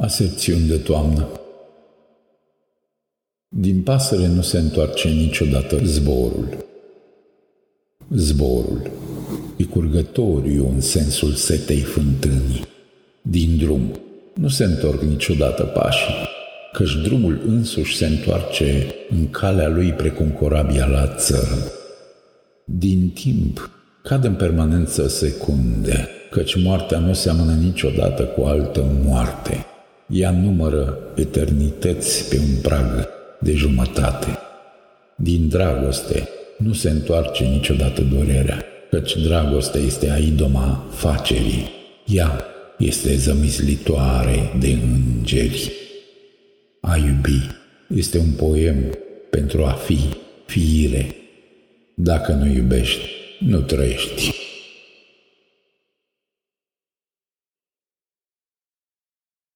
Aserțiuni de toamnă Din pasăre nu se întoarce niciodată zborul. Zborul e curgătoriu în sensul setei fântânii. Din drum nu se întorc niciodată pașii, căci drumul însuși se întoarce în calea lui precum corabia la țărm. Din timp cad în permanență secunde, căci moartea nu seamănă niciodată cu altă moarte – ea numără eternități pe un prag de jumătate. Din dragoste nu se întoarce niciodată durerea, căci dragostea este a idoma facerii. Ea este zămislitoare de îngeri. A iubi este un poem pentru a fi fiire. Dacă nu iubești, nu trăiești.